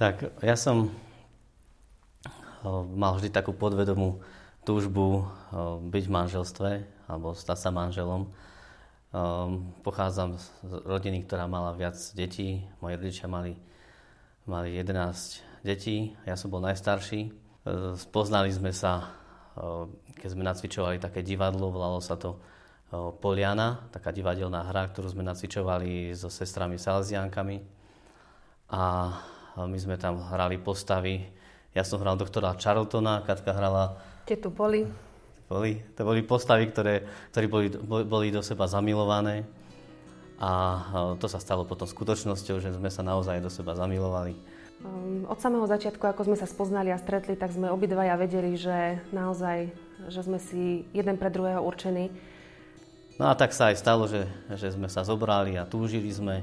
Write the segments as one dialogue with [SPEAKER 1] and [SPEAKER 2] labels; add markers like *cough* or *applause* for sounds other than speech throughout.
[SPEAKER 1] Tak ja som mal vždy takú podvedomú túžbu byť v manželstve alebo stať sa manželom. Pochádzam z rodiny, ktorá mala viac detí. Moji rodičia mali, mali 11 detí, ja som bol najstarší. Spoznali sme sa, keď sme nacvičovali také divadlo, volalo sa to Poliana, taká divadelná hra, ktorú sme nacvičovali so sestrami Salesiankami. A my sme tam hrali postavy. Ja som hral doktora Charltona, Katka hrala...
[SPEAKER 2] Kde tu boli?
[SPEAKER 1] Boli, to boli postavy, ktoré, ktoré boli, boli do seba zamilované. A to sa stalo potom skutočnosťou, že sme sa naozaj do seba zamilovali.
[SPEAKER 2] Um, od samého začiatku, ako sme sa spoznali a stretli, tak sme obidvaja vedeli, že naozaj, že sme si jeden pre druhého určení.
[SPEAKER 1] No a tak sa aj stalo, že, že sme sa zobrali a túžili sme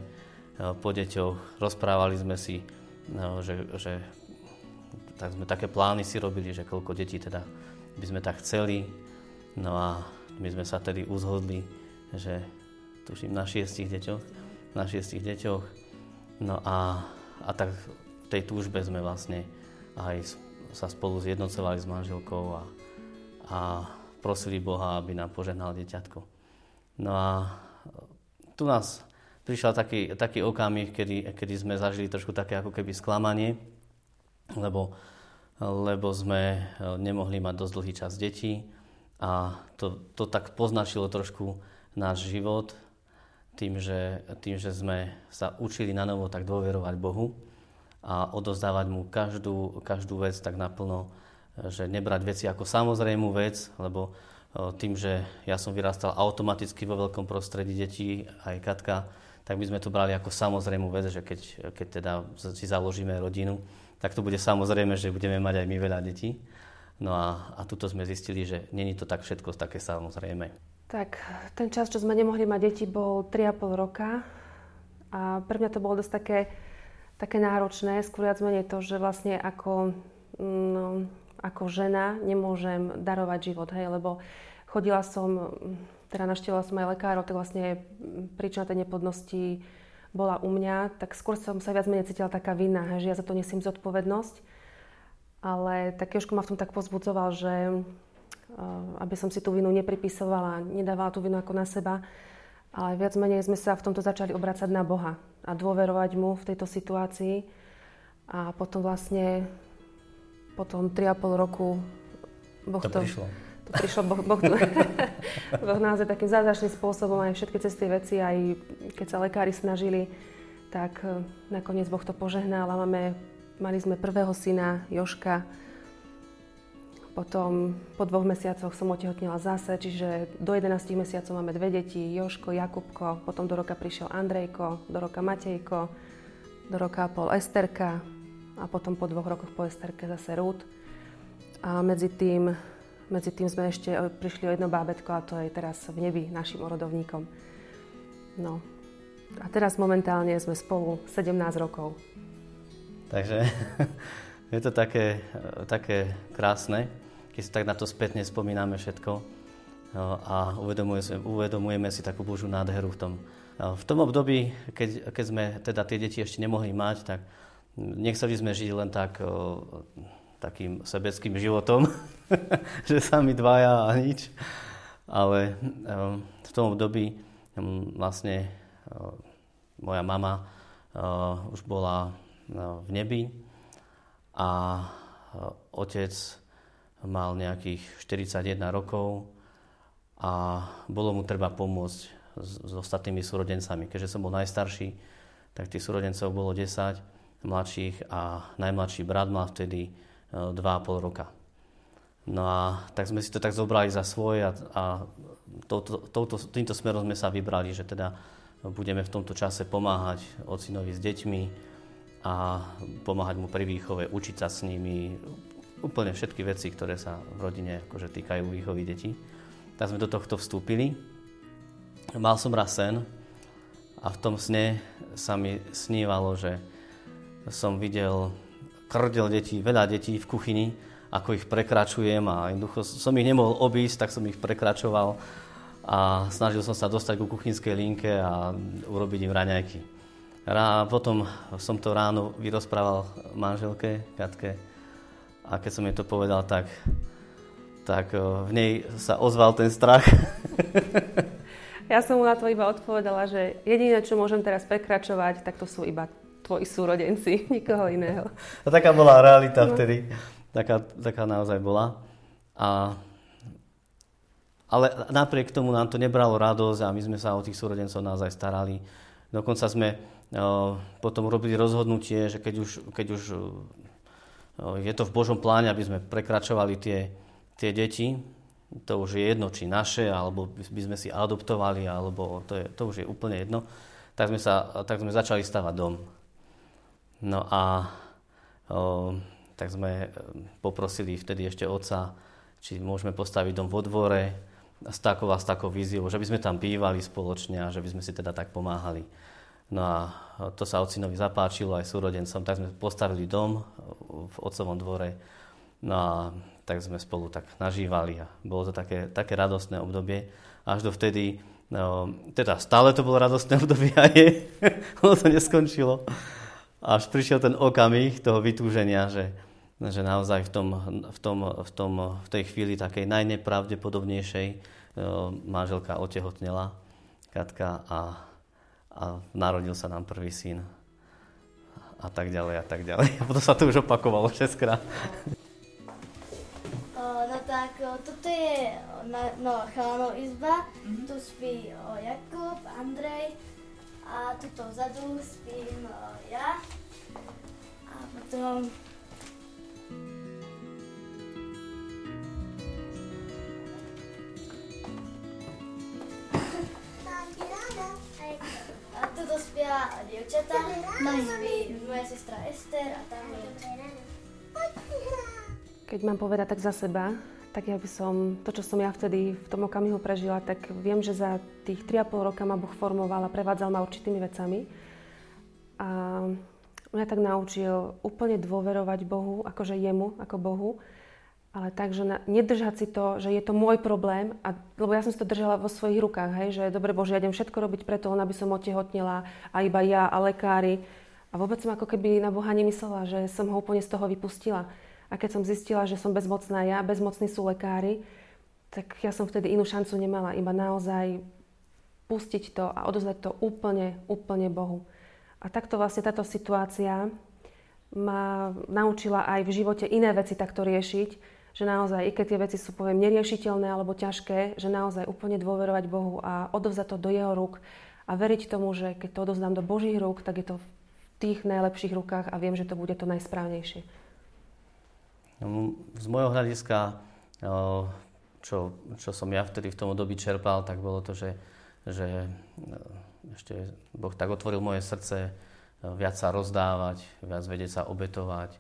[SPEAKER 1] po deťoch, rozprávali sme si no, že, že tak sme také plány si robili, že koľko detí teda by sme tak chceli. No a my sme sa tedy uzhodli, že tuším na šiestich deťoch, na šiestich deťoch. No a, a tak v tej túžbe sme vlastne aj sa spolu zjednocovali s manželkou a, a prosili Boha, aby nám požehnal deťatko. No a tu nás prišiel taký, taký okamih, kedy, kedy sme zažili trošku také ako keby sklamanie, lebo, lebo sme eh, nemohli mať dosť dlhý čas detí a to, to tak poznačilo trošku náš život tým že, tým, že sme sa učili na novo tak dôverovať Bohu a odozdávať mu každú, každú vec tak naplno, že nebrať veci ako samozrejmú vec, lebo eh, tým, že ja som vyrastal automaticky vo veľkom prostredí detí, aj Katka, tak by sme to brali ako samozrejmú vec, že keď, keď teda si založíme rodinu, tak to bude samozrejme, že budeme mať aj my veľa detí. No a, a tuto sme zistili, že není to tak všetko také samozrejme.
[SPEAKER 2] Tak ten čas, čo sme nemohli mať deti, bol 3,5 roka. A pre mňa to bolo dosť také, také náročné, skôr viac menej to, že vlastne ako, no, ako žena nemôžem darovať život, hej, lebo chodila som teda naštívila som aj lekárov, tak vlastne príčina tej neplodnosti bola u mňa, tak skôr som sa viac menej cítila taká vina, že ja za to nesiem zodpovednosť. Ale tak Jožko ma v tom tak pozbudzoval, že eh, aby som si tú vinu nepripisovala, nedávala tú vinu ako na seba, ale viac menej sme sa v tomto začali obracať na Boha a dôverovať mu v tejto situácii. A potom vlastne, potom 3,5 roku
[SPEAKER 1] Boh to, to prišlo
[SPEAKER 2] to prišlo Boh, boh, *laughs* boh naozaj takým zázračným spôsobom, aj všetky cesty veci, aj keď sa lekári snažili, tak e, nakoniec Boh to požehnal a máme, mali sme prvého syna, Joška. Potom po dvoch mesiacoch som otehotnila zase, čiže do 11 mesiacov máme dve deti, Joško, Jakubko, potom do roka prišiel Andrejko, do roka Matejko, do roka a pol Esterka a potom po dvoch rokoch po Esterke zase Rúd. A medzi tým medzi tým sme ešte e, prišli o jedno bábetko a to je teraz v nebi našim orodovníkom. No. A teraz momentálne sme spolu 17 rokov.
[SPEAKER 1] Takže *laughs* je to také, e, také krásne, keď si tak na to spätne spomíname všetko no, a uvedomujeme, uvedomujeme si takú Božú nádheru v tom. V tom období, keď, keď sme teda tie deti ešte nemohli mať, tak nechceli sme žiť len tak takým sebeckým životom, *laughs* že sami dvaja a nič. Ale um, v tom období um, vlastne uh, moja mama už bola v nebi a otec mal nejakých 41 rokov a bolo mu treba pomôcť s ostatnými súrodencami. Keďže som bol najstarší, tak tých súrodencov bolo 10 mladších a najmladší brat mal vtedy 2,5 roka. No a tak sme si to tak zobrali za svoje a, a touto, touto, týmto smerom sme sa vybrali, že teda budeme v tomto čase pomáhať ocinovi s deťmi a pomáhať mu pri výchove, učiť sa s nimi, úplne všetky veci, ktoré sa v rodine akože týkajú výchovy detí. Tak sme do tohto vstúpili. Mal som raz sen a v tom sne sa mi snívalo, že som videl krdel detí, veľa detí v kuchyni, ako ich prekračujem a jednoducho som ich nemohol obísť, tak som ich prekračoval a snažil som sa dostať ku kuchynskej linke a urobiť im raňajky. A potom som to ráno vyrozprával manželke, Katke. A keď som jej to povedal, tak, tak v nej sa ozval ten strach. *laughs*
[SPEAKER 2] Ja som mu na to iba odpovedala, že jediné, čo môžem teraz prekračovať, tak to sú iba tvoji súrodenci, *laughs* nikoho iného.
[SPEAKER 1] A taká bola realita no. vtedy. Taká, taká naozaj bola. A, ale napriek tomu nám to nebralo radosť a my sme sa o tých súrodencov naozaj starali. Dokonca sme o, potom robili rozhodnutie, že keď už, keď už o, je to v Božom pláne, aby sme prekračovali tie, tie deti, to už je jedno, či naše, alebo by sme si adoptovali, alebo to, je, to už je úplne jedno, tak sme, sa, tak sme začali stavať dom. No a o, tak sme poprosili vtedy ešte otca, či môžeme postaviť dom vo dvore s takou a s takou víziou, že by sme tam bývali spoločne a že by sme si teda tak pomáhali. No a to sa ocinovi zapáčilo aj súrodencom, tak sme postavili dom v otcovom dvore. No a tak sme spolu tak nažívali a bolo to také, také radostné obdobie. Až do vtedy, no, teda stále to bolo radostné obdobie a je, *laughs* ono to neskončilo. Až prišiel ten okamih toho vytúženia, že, že naozaj v, tom, v, tom, v, tom, v tej chvíli takej najnepravdepodobnejšej no, manželka otehotnela, Katka, a, a narodil sa nám prvý syn a tak ďalej a tak ďalej. A *laughs* potom sa to už opakovalo 6 krát *laughs*
[SPEAKER 3] tak toto je no, chalanov izba, mm-hmm. tu spí o, Jakub, Andrej a tuto vzadu spím o, ja. A potom a tuto spia dievčatá, tam spí moja sestra Ester a tam je...
[SPEAKER 2] Keď mám povedať tak za seba, tak ja by som, to, čo som ja vtedy v tom okamihu prežila, tak viem, že za tých 3,5 roka ma Boh formoval a prevádzal ma určitými vecami. A mňa tak naučil úplne dôverovať Bohu, akože jemu, ako Bohu, ale tak, že na, nedržať si to, že je to môj problém, a, lebo ja som si to držala vo svojich rukách, hej, že dobre Bože, ja idem všetko robiť preto, aby som otehotnila a iba ja a lekári. A vôbec som ako keby na Boha nemyslela, že som ho úplne z toho vypustila. A keď som zistila, že som bezmocná ja, bezmocní sú lekári, tak ja som vtedy inú šancu nemala. Iba naozaj pustiť to a odozdať to úplne, úplne Bohu. A takto vlastne táto situácia ma naučila aj v živote iné veci takto riešiť, že naozaj, i keď tie veci sú, poviem, neriešiteľné alebo ťažké, že naozaj úplne dôverovať Bohu a odovzdať to do Jeho rúk a veriť tomu, že keď to odovzdám do Božích rúk, tak je to v tých najlepších rukách a viem, že to bude to najsprávnejšie.
[SPEAKER 1] No, z môjho hľadiska, čo, čo som ja vtedy v tom období čerpal, tak bolo to, že, že ešte Boh tak otvoril moje srdce viac sa rozdávať, viac vedieť sa obetovať.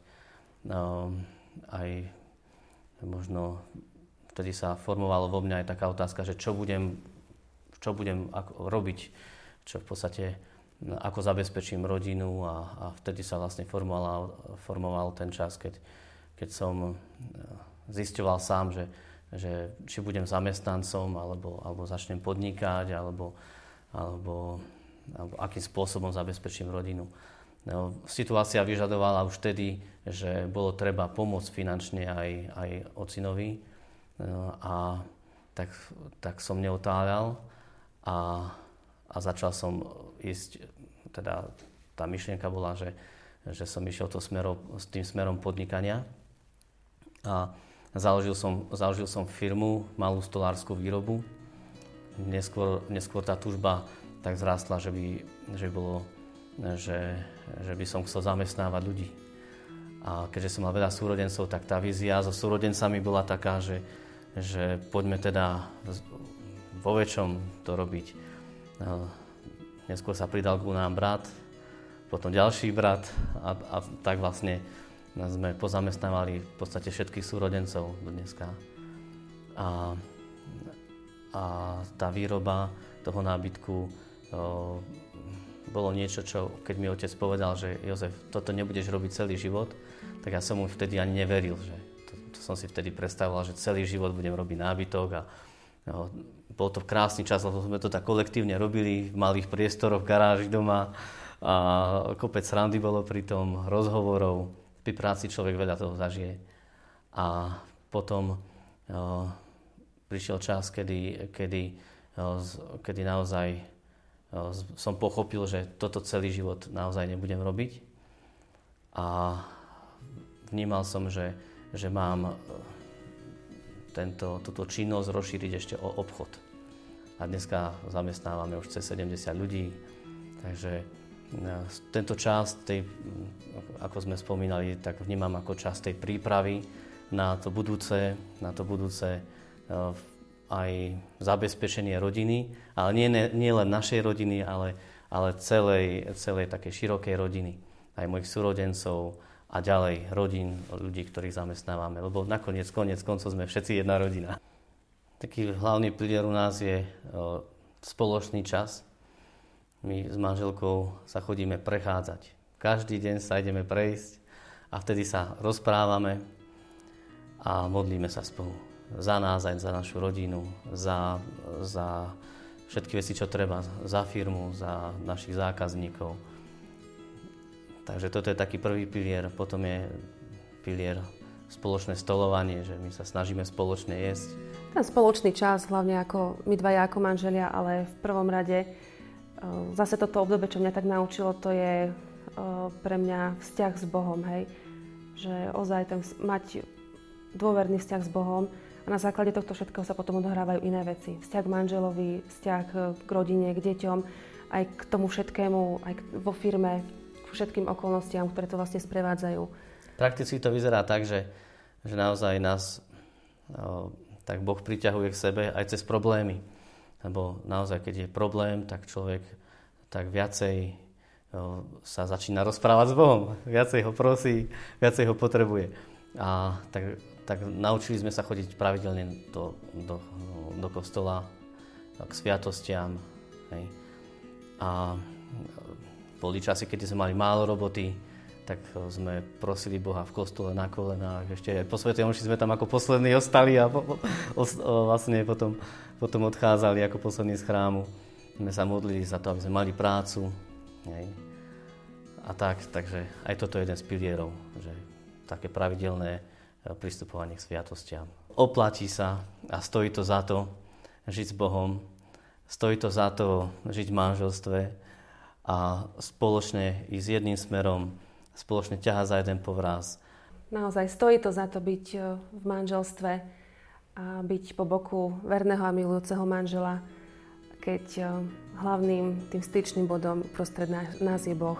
[SPEAKER 1] Aj možno vtedy sa formovalo vo mňa aj taká otázka, že čo budem, čo budem ako, robiť, čo v podstate ako zabezpečím rodinu a, a vtedy sa vlastne formoval, formoval ten čas, keď, keď som eh, zisťoval sám, že, že či budem zamestnancom, alebo, alebo začnem podnikať, alebo, alebo, alebo akým spôsobom zabezpečím rodinu. No, situácia vyžadovala už vtedy, že bolo treba pomôcť finančne aj, aj ocinovi no, a tak, tak som neotáľal a, a začal som ísť, teda tá myšlienka bola, že, že som išiel to smero, s tým smerom podnikania a založil som, založil som firmu, malú stolárskú výrobu. Neskôr, neskôr tá tužba tak zrástla, že by, že, bolo, že, že by som chcel zamestnávať ľudí. A keďže som mal veľa súrodencov, tak tá vízia so súrodencami bola taká, že, že poďme teda vo väčšom to robiť. Neskôr sa pridal ku nám brat, potom ďalší brat a, a tak vlastne sme pozamestnávali v podstate všetkých súrodencov do dneska. A, a tá výroba toho nábytku o, bolo niečo, čo keď mi otec povedal, že Jozef, toto nebudeš robiť celý život, tak ja som mu vtedy ani neveril, že to, to som si vtedy predstavoval, že celý život budem robiť nábytok a no, bol to krásny čas, lebo sme to tak kolektívne robili v malých priestoroch, v garáži doma a kopec randy bolo pri tom, rozhovorov. Pri práci človek veľa toho zažije. A potom o, prišiel čas, kedy, kedy, o, kedy naozaj o, som pochopil, že toto celý život naozaj nebudem robiť. A vnímal som, že, že mám tento, túto činnosť rozšíriť ešte o obchod. A dneska zamestnávame už cez 70 ľudí, takže tento čas, tej, ako sme spomínali, tak vnímam ako čas tej prípravy na to budúce, na to budúce e, aj zabezpečenie rodiny, ale nie, nie len našej rodiny, ale, ale celej, celej takej širokej rodiny, aj mojich súrodencov, a ďalej rodín, ľudí, ktorých zamestnávame. Lebo nakoniec, konec koncov sme všetci jedna rodina. Taký hlavný pilier u nás je o, spoločný čas. My s manželkou sa chodíme prechádzať. Každý deň sa ideme prejsť a vtedy sa rozprávame a modlíme sa spolu. Za nás aj za našu rodinu, za, za všetky veci, čo treba, za firmu, za našich zákazníkov Takže toto je taký prvý pilier. Potom je pilier spoločné stolovanie, že my sa snažíme spoločne jesť.
[SPEAKER 2] Ten spoločný čas, hlavne ako my dvaja ako manželia, ale v prvom rade e, zase toto obdobie, čo mňa tak naučilo, to je pre mňa vzťah s Bohom, hej. Že ozaj ten, mať dôverný vzťah s Bohom a na základe tohto všetkého sa potom odohrávajú iné veci. Vzťah k manželovi, vzťah k rodine, k deťom, aj k tomu všetkému, aj vo firme, všetkým okolnostiam, ktoré to vlastne sprevádzajú.
[SPEAKER 1] Prakticky to vyzerá tak, že, že naozaj nás o, tak Boh priťahuje k sebe aj cez problémy. Lebo naozaj, keď je problém, tak človek tak viacej sa začína rozprávať s Bohom. Viacej ho prosí, viacej ho potrebuje. A tak, tak naučili sme sa chodiť pravidelne do, do, do kostola, k sviatostiam. Hej. A boli časy, keď sme mali málo roboty, tak sme prosili Boha v kostole na kolenách. Ešte aj po Svetej sme tam ako poslední ostali a po, po, o, vlastne potom, potom odchádzali ako poslední z chrámu. Sme sa modlili za to, aby sme mali prácu. Hej. A tak, takže aj toto je jeden z pilierov, že také pravidelné e, pristupovanie k sviatostiam. Oplatí sa a stojí to za to žiť s Bohom, stojí to za to žiť v manželstve, a spoločne ísť jedným smerom, spoločne ťahať za jeden povraz.
[SPEAKER 2] Naozaj stojí to za to byť e, v manželstve a byť po boku verného a milujúceho manžela, keď e, hlavným tým styčným bodom prostred nás je Boh.